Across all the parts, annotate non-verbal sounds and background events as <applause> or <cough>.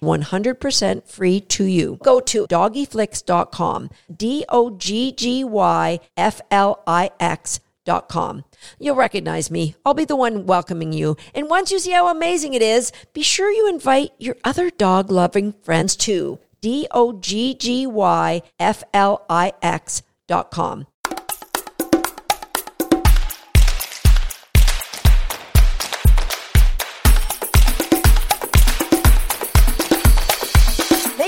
100% free to you. Go to doggyflix.com, D O G G Y F L I X.com. You'll recognize me. I'll be the one welcoming you. And once you see how amazing it is, be sure you invite your other dog loving friends too. D O G G Y F L I X.com.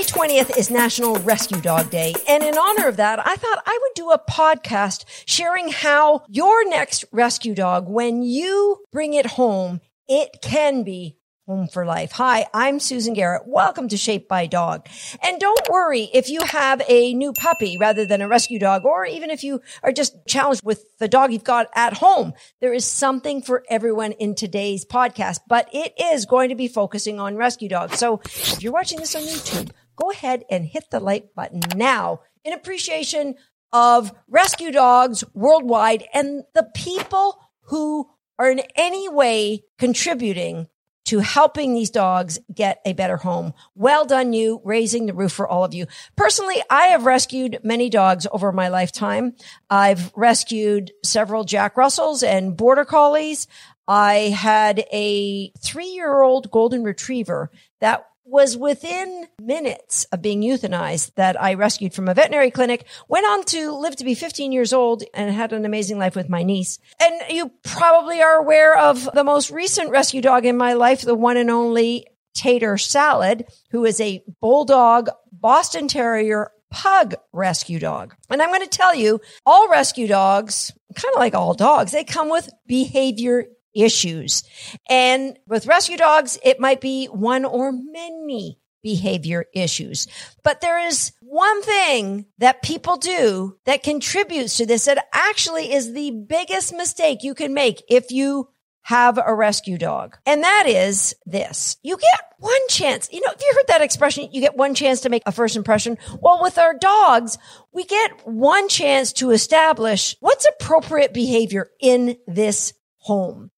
May 20th is National Rescue Dog Day. And in honor of that, I thought I would do a podcast sharing how your next rescue dog, when you bring it home, it can be home for life. Hi, I'm Susan Garrett. Welcome to Shaped by Dog. And don't worry if you have a new puppy rather than a rescue dog, or even if you are just challenged with the dog you've got at home. There is something for everyone in today's podcast, but it is going to be focusing on rescue dogs. So if you're watching this on YouTube, go ahead and hit the like button now in appreciation of rescue dogs worldwide and the people who are in any way contributing to helping these dogs get a better home. Well done you raising the roof for all of you. Personally, I have rescued many dogs over my lifetime. I've rescued several Jack Russells and border collies. I had a three year old golden retriever that was within minutes of being euthanized that I rescued from a veterinary clinic, went on to live to be 15 years old and had an amazing life with my niece. And you probably are aware of the most recent rescue dog in my life, the one and only Tater Salad, who is a bulldog Boston Terrier pug rescue dog. And I'm going to tell you, all rescue dogs, kind of like all dogs, they come with behavior issues. And with rescue dogs, it might be one or many behavior issues. But there is one thing that people do that contributes to this that actually is the biggest mistake you can make if you have a rescue dog. And that is this. You get one chance. You know, if you heard that expression? You get one chance to make a first impression. Well, with our dogs, we get one chance to establish what's appropriate behavior in this home.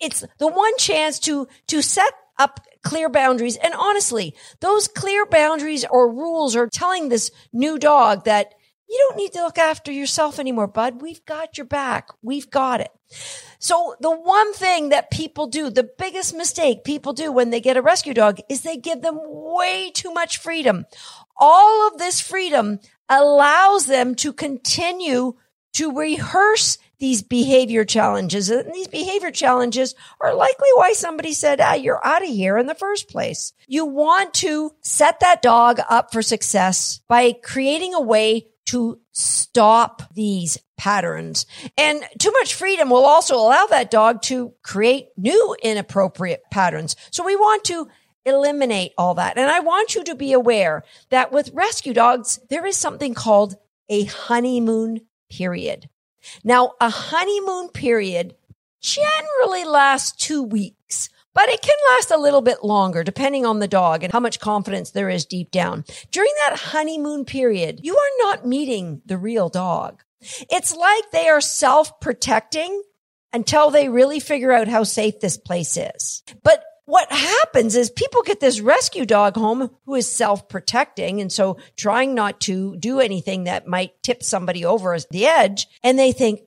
It's the one chance to, to set up clear boundaries. And honestly, those clear boundaries or rules are telling this new dog that you don't need to look after yourself anymore, bud. We've got your back. We've got it. So the one thing that people do, the biggest mistake people do when they get a rescue dog is they give them way too much freedom. All of this freedom allows them to continue to rehearse these behavior challenges. And these behavior challenges are likely why somebody said, ah, you're out of here in the first place. You want to set that dog up for success by creating a way to stop these patterns. And too much freedom will also allow that dog to create new inappropriate patterns. So we want to eliminate all that. And I want you to be aware that with rescue dogs, there is something called a honeymoon period. Now, a honeymoon period generally lasts two weeks, but it can last a little bit longer depending on the dog and how much confidence there is deep down. During that honeymoon period, you are not meeting the real dog. It's like they are self protecting until they really figure out how safe this place is. But what happens is people get this rescue dog home who is self protecting. And so trying not to do anything that might tip somebody over the edge. And they think,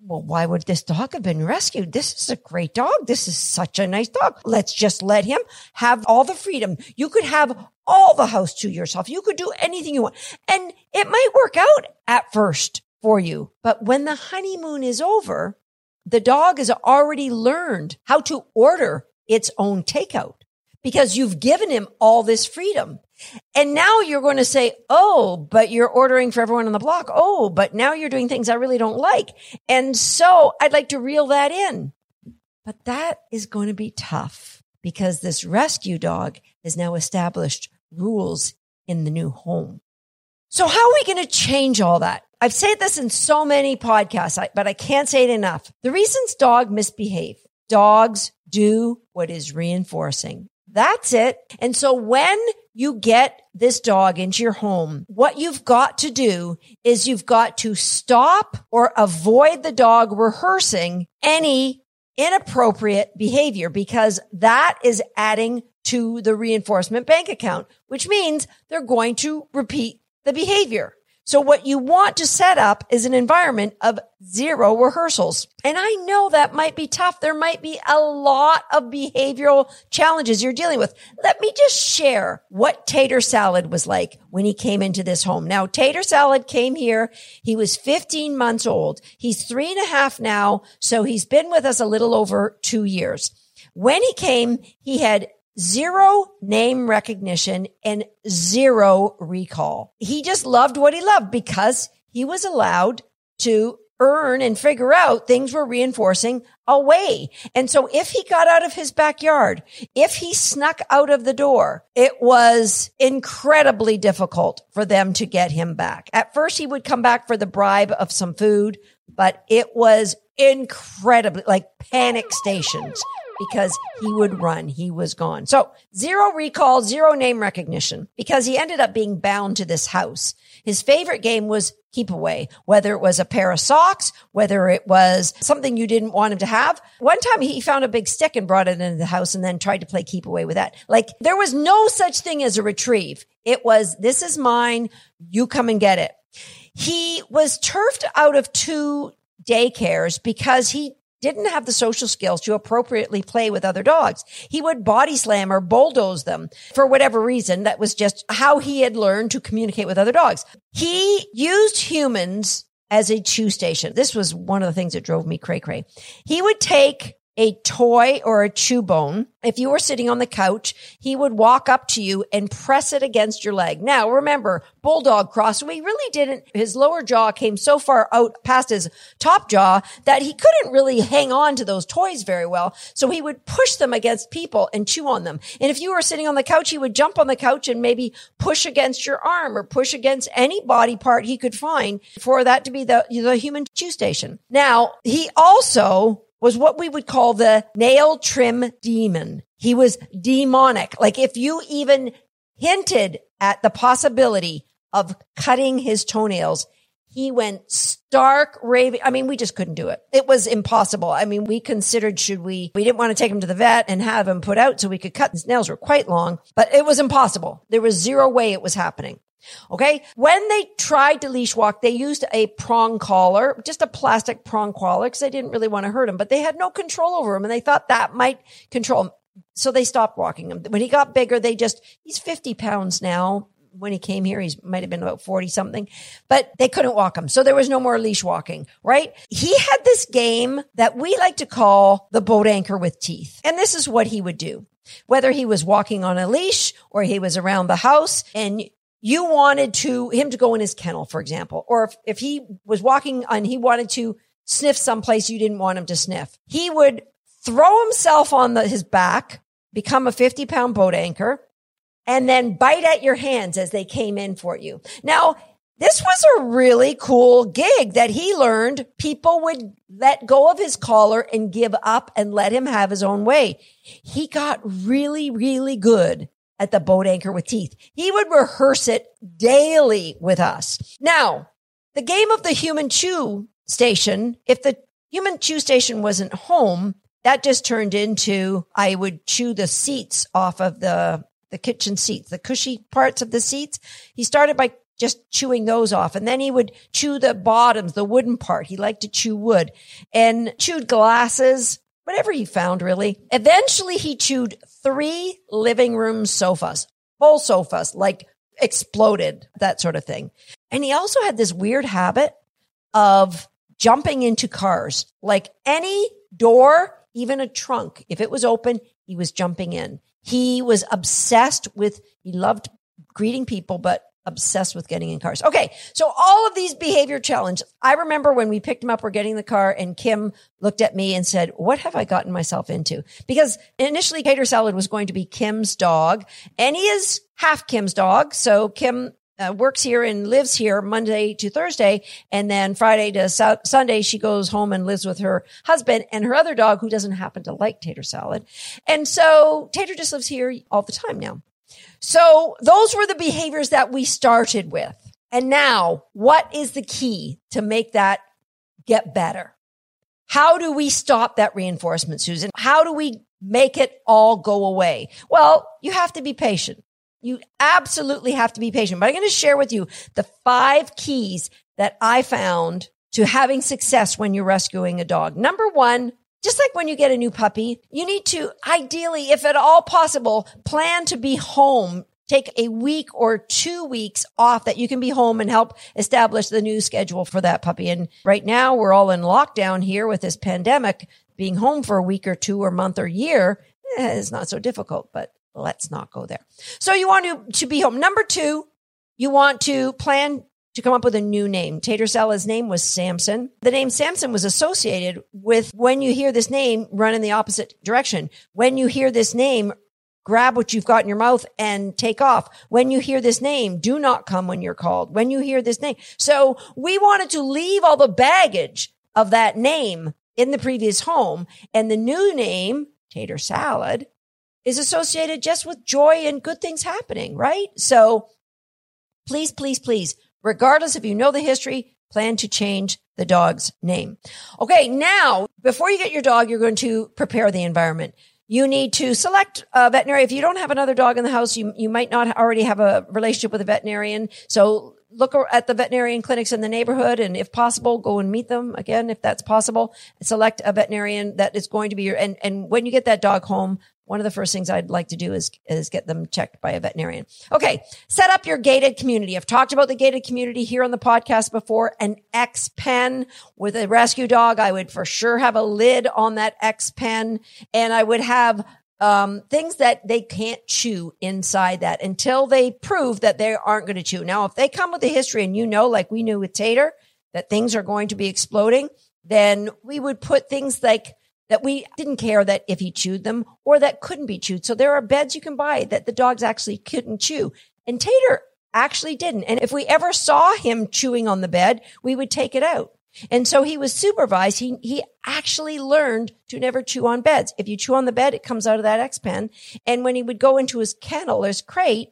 well, why would this dog have been rescued? This is a great dog. This is such a nice dog. Let's just let him have all the freedom. You could have all the house to yourself. You could do anything you want. And it might work out at first for you. But when the honeymoon is over, the dog has already learned how to order its own takeout because you've given him all this freedom. And now you're going to say, Oh, but you're ordering for everyone on the block. Oh, but now you're doing things I really don't like. And so I'd like to reel that in. But that is going to be tough because this rescue dog has now established rules in the new home. So how are we going to change all that? I've said this in so many podcasts, but I can't say it enough. The reasons dogs misbehave. Dogs do what is reinforcing. That's it. And so when you get this dog into your home, what you've got to do is you've got to stop or avoid the dog rehearsing any inappropriate behavior because that is adding to the reinforcement bank account, which means they're going to repeat the behavior. So what you want to set up is an environment of zero rehearsals. And I know that might be tough. There might be a lot of behavioral challenges you're dealing with. Let me just share what Tater Salad was like when he came into this home. Now, Tater Salad came here. He was 15 months old. He's three and a half now. So he's been with us a little over two years. When he came, he had zero name recognition and zero recall. He just loved what he loved because he was allowed to earn and figure out things were reinforcing away. And so if he got out of his backyard, if he snuck out of the door, it was incredibly difficult for them to get him back. At first, he would come back for the bribe of some food, but it was incredibly like panic stations because he would run. He was gone. So zero recall, zero name recognition because he ended up being bound to this house. His favorite game was keep away, whether it was a pair of socks, whether it was something you didn't want him to have. One time he found a big stick and brought it into the house and then tried to play keep away with that. Like there was no such thing as a retrieve. It was, this is mine. You come and get it. He was turfed out of two daycares because he didn't have the social skills to appropriately play with other dogs. He would body slam or bulldoze them for whatever reason. That was just how he had learned to communicate with other dogs. He used humans as a chew station. This was one of the things that drove me cray cray. He would take a toy or a chew bone. If you were sitting on the couch, he would walk up to you and press it against your leg. Now remember, bulldog cross, we really didn't, his lower jaw came so far out past his top jaw that he couldn't really hang on to those toys very well. So he would push them against people and chew on them. And if you were sitting on the couch, he would jump on the couch and maybe push against your arm or push against any body part he could find for that to be the, the human chew station. Now, he also was what we would call the nail trim demon. He was demonic. Like if you even hinted at the possibility of cutting his toenails, he went stark raving. I mean, we just couldn't do it. It was impossible. I mean, we considered should we, we didn't want to take him to the vet and have him put out so we could cut his nails were quite long, but it was impossible. There was zero way it was happening. Okay. When they tried to leash walk, they used a prong collar, just a plastic prong collar because they didn't really want to hurt him, but they had no control over him and they thought that might control him. So they stopped walking him. When he got bigger, they just, he's 50 pounds now. When he came here, he might have been about 40 something, but they couldn't walk him. So there was no more leash walking, right? He had this game that we like to call the boat anchor with teeth. And this is what he would do whether he was walking on a leash or he was around the house and you wanted to him to go in his kennel, for example, or if, if he was walking and he wanted to sniff someplace you didn't want him to sniff, he would throw himself on the, his back, become a 50 pound boat anchor, and then bite at your hands as they came in for you. Now, this was a really cool gig that he learned. People would let go of his collar and give up and let him have his own way. He got really, really good at the boat anchor with teeth. He would rehearse it daily with us. Now, the game of the human chew station, if the human chew station wasn't home, that just turned into I would chew the seats off of the the kitchen seats, the cushy parts of the seats. He started by just chewing those off. And then he would chew the bottoms, the wooden part. He liked to chew wood and chewed glasses, whatever he found really. Eventually he chewed three living room sofas, full sofas, like exploded, that sort of thing. And he also had this weird habit of jumping into cars, like any door, even a trunk. If it was open, he was jumping in. He was obsessed with, he loved greeting people, but obsessed with getting in cars. Okay. So all of these behavior challenges. I remember when we picked him up, we're getting the car and Kim looked at me and said, what have I gotten myself into? Because initially Tater Salad was going to be Kim's dog and he is half Kim's dog. So Kim uh, works here and lives here Monday to Thursday. And then Friday to su- Sunday, she goes home and lives with her husband and her other dog who doesn't happen to like tater salad. And so Tater just lives here all the time now. So those were the behaviors that we started with. And now what is the key to make that get better? How do we stop that reinforcement, Susan? How do we make it all go away? Well, you have to be patient. You absolutely have to be patient. But I'm going to share with you the five keys that I found to having success when you're rescuing a dog. Number one, just like when you get a new puppy, you need to ideally, if at all possible, plan to be home. Take a week or two weeks off that you can be home and help establish the new schedule for that puppy. And right now we're all in lockdown here with this pandemic. Being home for a week or two or month or year eh, is not so difficult, but let's not go there. So you want to, to be home. Number two, you want to plan to come up with a new name. Tater Salad's name was Samson. The name Samson was associated with when you hear this name, run in the opposite direction. When you hear this name, grab what you've got in your mouth and take off. When you hear this name, do not come when you're called. When you hear this name. So we wanted to leave all the baggage of that name in the previous home and the new name, Tater Salad, is associated just with joy and good things happening, right? So please, please, please, regardless if you know the history, plan to change the dog's name. Okay. Now, before you get your dog, you're going to prepare the environment. You need to select a veterinarian. If you don't have another dog in the house, you, you might not already have a relationship with a veterinarian. So look at the veterinarian clinics in the neighborhood and if possible, go and meet them again, if that's possible. Select a veterinarian that is going to be your, and, and when you get that dog home, one of the first things I'd like to do is, is get them checked by a veterinarian. Okay. Set up your gated community. I've talked about the gated community here on the podcast before. An X pen with a rescue dog. I would for sure have a lid on that X pen and I would have um, things that they can't chew inside that until they prove that they aren't going to chew. Now, if they come with a history and you know, like we knew with Tater, that things are going to be exploding, then we would put things like that we didn't care that if he chewed them or that couldn't be chewed. So there are beds you can buy that the dogs actually couldn't chew. And Tater actually didn't. And if we ever saw him chewing on the bed, we would take it out. And so he was supervised. He, he actually learned to never chew on beds. If you chew on the bed, it comes out of that X pen. And when he would go into his kennel or his crate,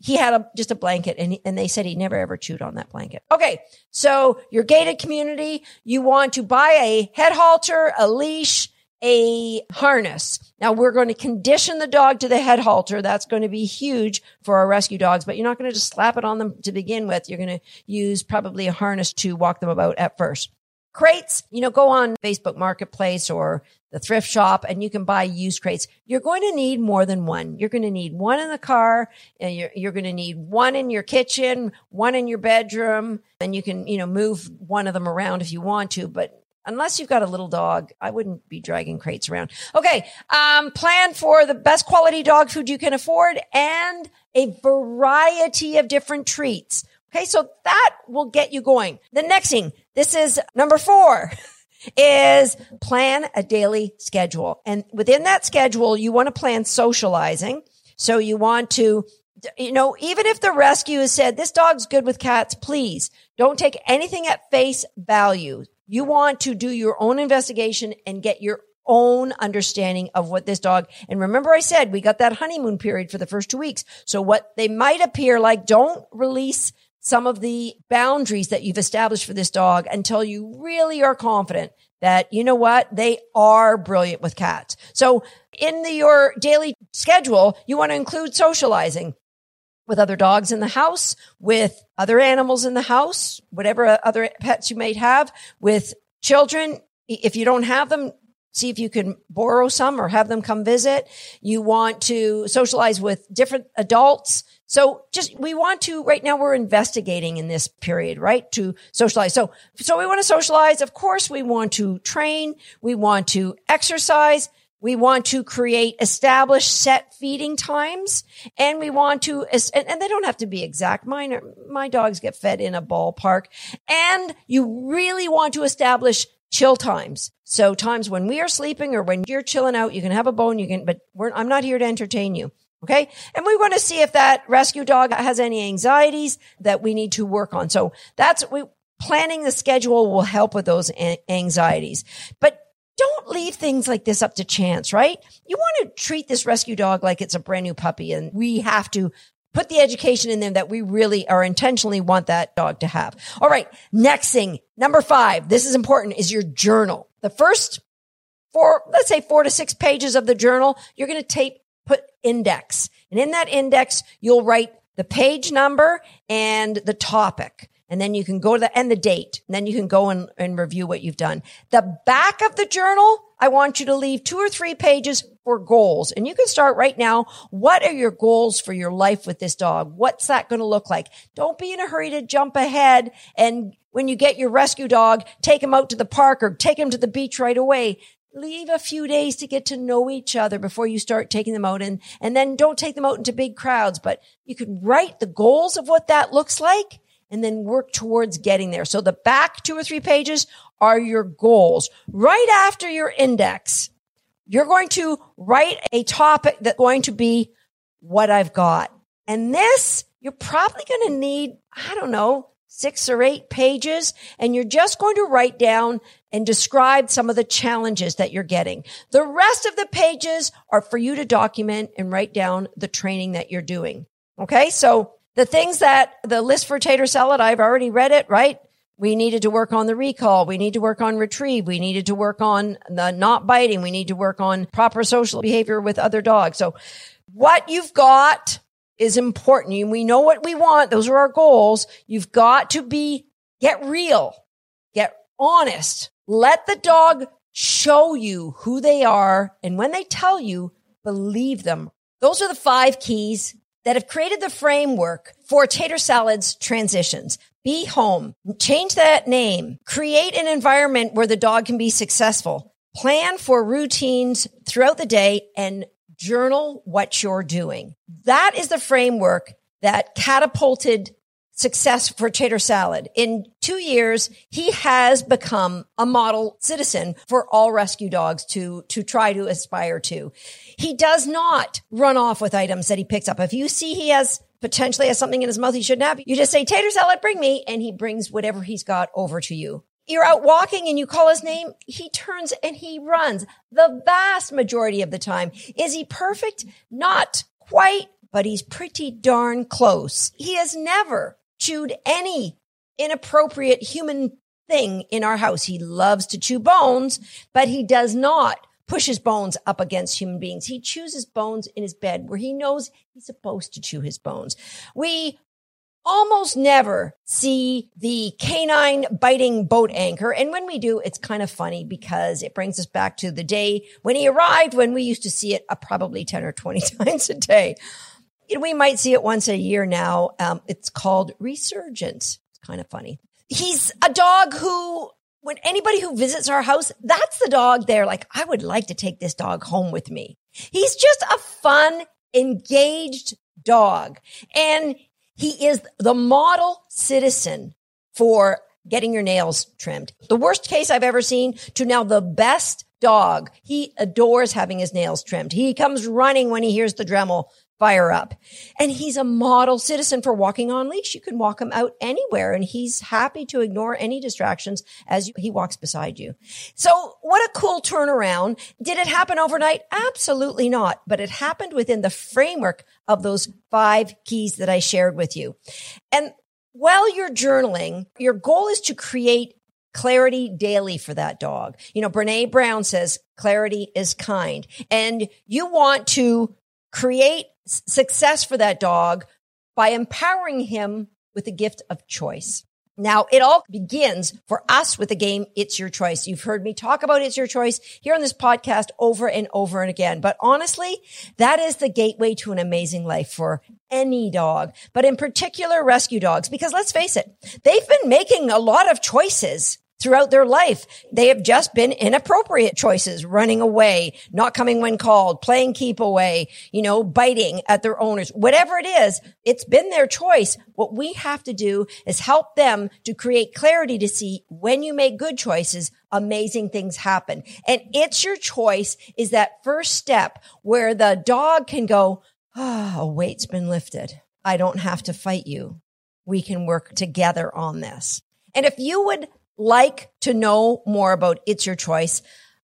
he had a, just a blanket and, and they said he never ever chewed on that blanket. Okay. So your gated community, you want to buy a head halter, a leash, a harness. Now we're going to condition the dog to the head halter. That's going to be huge for our rescue dogs, but you're not going to just slap it on them to begin with. You're going to use probably a harness to walk them about at first. Crates, you know, go on Facebook Marketplace or the thrift shop and you can buy used crates. You're going to need more than one. You're going to need one in the car and you're, you're going to need one in your kitchen, one in your bedroom, and you can, you know, move one of them around if you want to, but unless you've got a little dog, I wouldn't be dragging crates around. Okay. Um, plan for the best quality dog food you can afford and a variety of different treats. Okay. So that will get you going. The next thing, this is number four. <laughs> is plan a daily schedule. And within that schedule, you want to plan socializing. So you want to you know, even if the rescue has said this dog's good with cats, please don't take anything at face value. You want to do your own investigation and get your own understanding of what this dog, and remember I said we got that honeymoon period for the first two weeks. So what they might appear like, don't release some of the boundaries that you've established for this dog until you really are confident that, you know what? They are brilliant with cats. So in the, your daily schedule, you want to include socializing with other dogs in the house, with other animals in the house, whatever other pets you might have, with children. If you don't have them, see if you can borrow some or have them come visit. You want to socialize with different adults. So just, we want to, right now we're investigating in this period, right? To socialize. So, so we want to socialize. Of course, we want to train. We want to exercise. We want to create established set feeding times and we want to, and they don't have to be exact. Mine, are, my dogs get fed in a ballpark and you really want to establish chill times. So times when we are sleeping or when you're chilling out, you can have a bone, you can, but we're I'm not here to entertain you. Okay. And we want to see if that rescue dog has any anxieties that we need to work on. So that's, we, planning the schedule will help with those anxieties. But don't leave things like this up to chance, right? You want to treat this rescue dog like it's a brand new puppy and we have to put the education in them that we really are intentionally want that dog to have. All right. Next thing, number five, this is important is your journal. The first four, let's say four to six pages of the journal, you're going to tape, put index. And in that index, you'll write the page number and the topic and then you can go to the and the date. And then you can go and, and review what you've done. The back of the journal, I want you to leave two or three pages for goals. And you can start right now. What are your goals for your life with this dog? What's that going to look like? Don't be in a hurry to jump ahead. And when you get your rescue dog, take him out to the park or take him to the beach right away. Leave a few days to get to know each other before you start taking them out and, and then don't take them out into big crowds, but you can write the goals of what that looks like and then work towards getting there. So the back two or three pages are your goals. Right after your index, you're going to write a topic that's going to be what I've got. And this, you're probably going to need, I don't know, six or eight pages. And you're just going to write down and describe some of the challenges that you're getting. The rest of the pages are for you to document and write down the training that you're doing. Okay. So the things that the list for tater salad, I've already read it, right? We needed to work on the recall. We need to work on retrieve. We needed to work on the not biting. We need to work on proper social behavior with other dogs. So what you've got is important. We know what we want. Those are our goals. You've got to be, get real, get honest. Let the dog show you who they are. And when they tell you, believe them. Those are the five keys that have created the framework for Tater Salad's transitions. Be home. Change that name. Create an environment where the dog can be successful. Plan for routines throughout the day and journal what you're doing. That is the framework that catapulted success for Tater Salad. In two years, he has become a model citizen for all rescue dogs to, to try to aspire to. He does not run off with items that he picks up. If you see he has potentially has something in his mouth he shouldn't have, you just say, Tater Salad, bring me. And he brings whatever he's got over to you. You're out walking and you call his name. He turns and he runs the vast majority of the time. Is he perfect? Not quite, but he's pretty darn close. He has never chewed any inappropriate human thing in our house. He loves to chew bones, but he does not push his bones up against human beings. He chews his bones in his bed where he knows he's supposed to chew his bones. We almost never see the canine biting boat anchor. And when we do, it's kind of funny because it brings us back to the day when he arrived, when we used to see it uh, probably 10 or 20 <laughs> times a day we might see it once a year now. Um, it's called Resurgence. It's kind of funny. He's a dog who, when anybody who visits our house, that's the dog there. Like, I would like to take this dog home with me. He's just a fun, engaged dog. And he is the model citizen for getting your nails trimmed. The worst case I've ever seen to now the best dog. He adores having his nails trimmed. He comes running when he hears the Dremel fire up. And he's a model citizen for walking on leash. You can walk him out anywhere and he's happy to ignore any distractions as he walks beside you. So what a cool turnaround. Did it happen overnight? Absolutely not. But it happened within the framework of those five keys that I shared with you. And while you're journaling, your goal is to create clarity daily for that dog. You know, Brene Brown says clarity is kind and you want to create success for that dog by empowering him with the gift of choice. Now, it all begins for us with the game It's Your Choice. You've heard me talk about It's Your Choice here on this podcast over and over and again. But honestly, that is the gateway to an amazing life for any dog, but in particular rescue dogs, because let's face it, they've been making a lot of choices throughout their life. They have just been inappropriate choices, running away, not coming when called, playing keep away, you know, biting at their owners, whatever it is, it's been their choice. What we have to do is help them to create clarity to see when you make good choices, amazing things happen. And it's your choice is that first step where the dog can go, oh, a weight's been lifted. I don't have to fight you. We can work together on this. And if you would like to know more about It's Your Choice,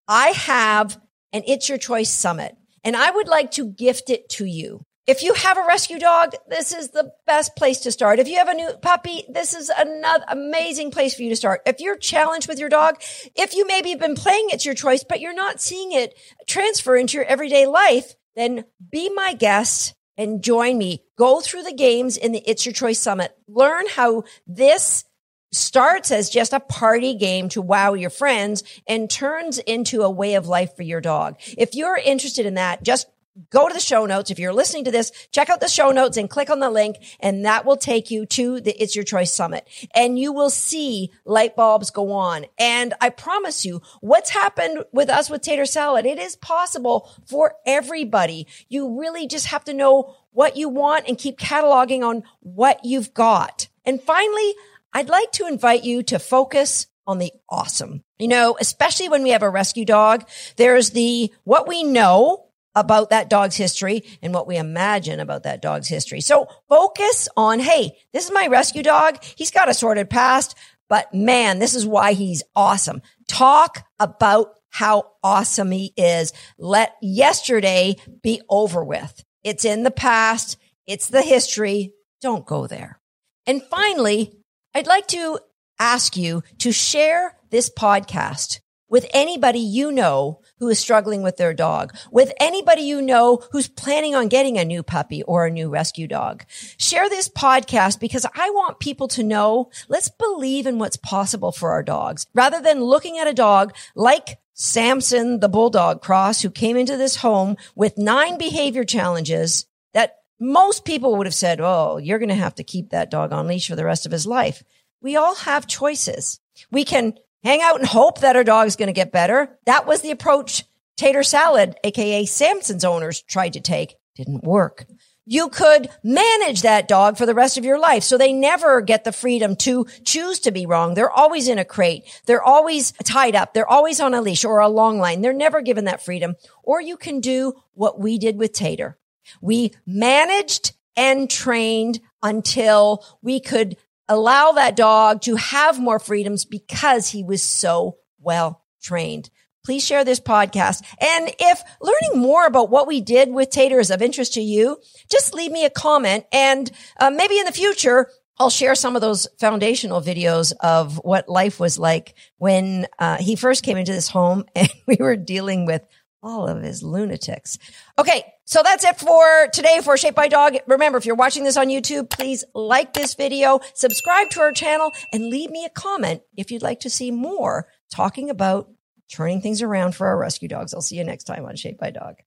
I have an It's Your Choice Summit and I would like to gift it to you. If you have a rescue dog, this is the best place to start. If you have a new puppy, this is another amazing place for you to start. If you're challenged with your dog, if you maybe have been playing It's Your Choice, but you're not seeing it transfer into your everyday life, then be my guest and join me. Go through the games in the It's Your Choice Summit. Learn how this starts as just a party game to wow your friends and turns into a way of life for your dog. If you're interested in that, just go to the show notes. If you're listening to this, check out the show notes and click on the link and that will take you to the It's Your Choice Summit and you will see light bulbs go on. And I promise you what's happened with us with tater salad, it is possible for everybody. You really just have to know what you want and keep cataloging on what you've got. And finally, I'd like to invite you to focus on the awesome. You know, especially when we have a rescue dog, there's the what we know about that dog's history and what we imagine about that dog's history. So focus on, hey, this is my rescue dog. He's got a sordid past, but man, this is why he's awesome. Talk about how awesome he is. Let yesterday be over with. It's in the past. It's the history. Don't go there. And finally, I'd like to ask you to share this podcast with anybody you know who is struggling with their dog, with anybody you know who's planning on getting a new puppy or a new rescue dog. Share this podcast because I want people to know let's believe in what's possible for our dogs rather than looking at a dog like Samson, the bulldog cross, who came into this home with nine behavior challenges that most people would have said, Oh, you're going to have to keep that dog on leash for the rest of his life. We all have choices. We can hang out and hope that our dog's going to get better. That was the approach Tater Salad, aka Samson's owners tried to take. Didn't work. You could manage that dog for the rest of your life. So they never get the freedom to choose to be wrong. They're always in a crate. They're always tied up. They're always on a leash or a long line. They're never given that freedom. Or you can do what we did with Tater. We managed and trained until we could allow that dog to have more freedoms because he was so well trained. Please share this podcast. And if learning more about what we did with Tater is of interest to you, just leave me a comment and uh, maybe in the future, I'll share some of those foundational videos of what life was like when uh, he first came into this home <laughs> and we were dealing with all of his lunatics. Okay. So that's it for today for Shaped by Dog. Remember, if you're watching this on YouTube, please like this video, subscribe to our channel and leave me a comment if you'd like to see more talking about turning things around for our rescue dogs. I'll see you next time on Shaped by Dog.